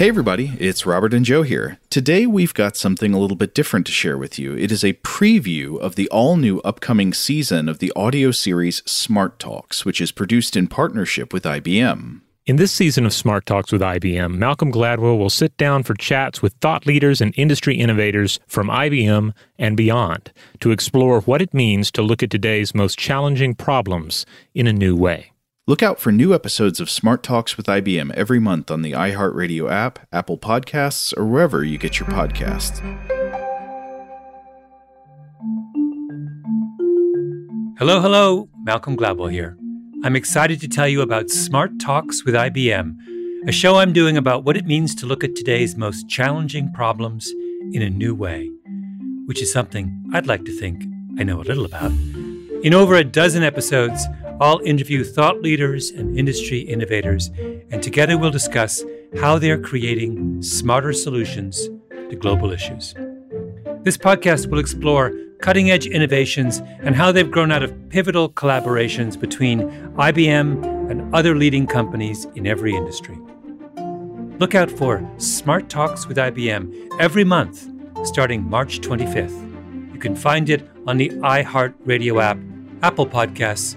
Hey, everybody, it's Robert and Joe here. Today, we've got something a little bit different to share with you. It is a preview of the all new upcoming season of the audio series Smart Talks, which is produced in partnership with IBM. In this season of Smart Talks with IBM, Malcolm Gladwell will sit down for chats with thought leaders and industry innovators from IBM and beyond to explore what it means to look at today's most challenging problems in a new way. Look out for new episodes of Smart Talks with IBM every month on the iHeartRadio app, Apple Podcasts, or wherever you get your podcasts. Hello, hello. Malcolm Gladwell here. I'm excited to tell you about Smart Talks with IBM, a show I'm doing about what it means to look at today's most challenging problems in a new way, which is something I'd like to think I know a little about. In over a dozen episodes, I'll interview thought leaders and industry innovators, and together we'll discuss how they're creating smarter solutions to global issues. This podcast will explore cutting edge innovations and how they've grown out of pivotal collaborations between IBM and other leading companies in every industry. Look out for Smart Talks with IBM every month starting March 25th. You can find it on the iHeartRadio app, Apple Podcasts,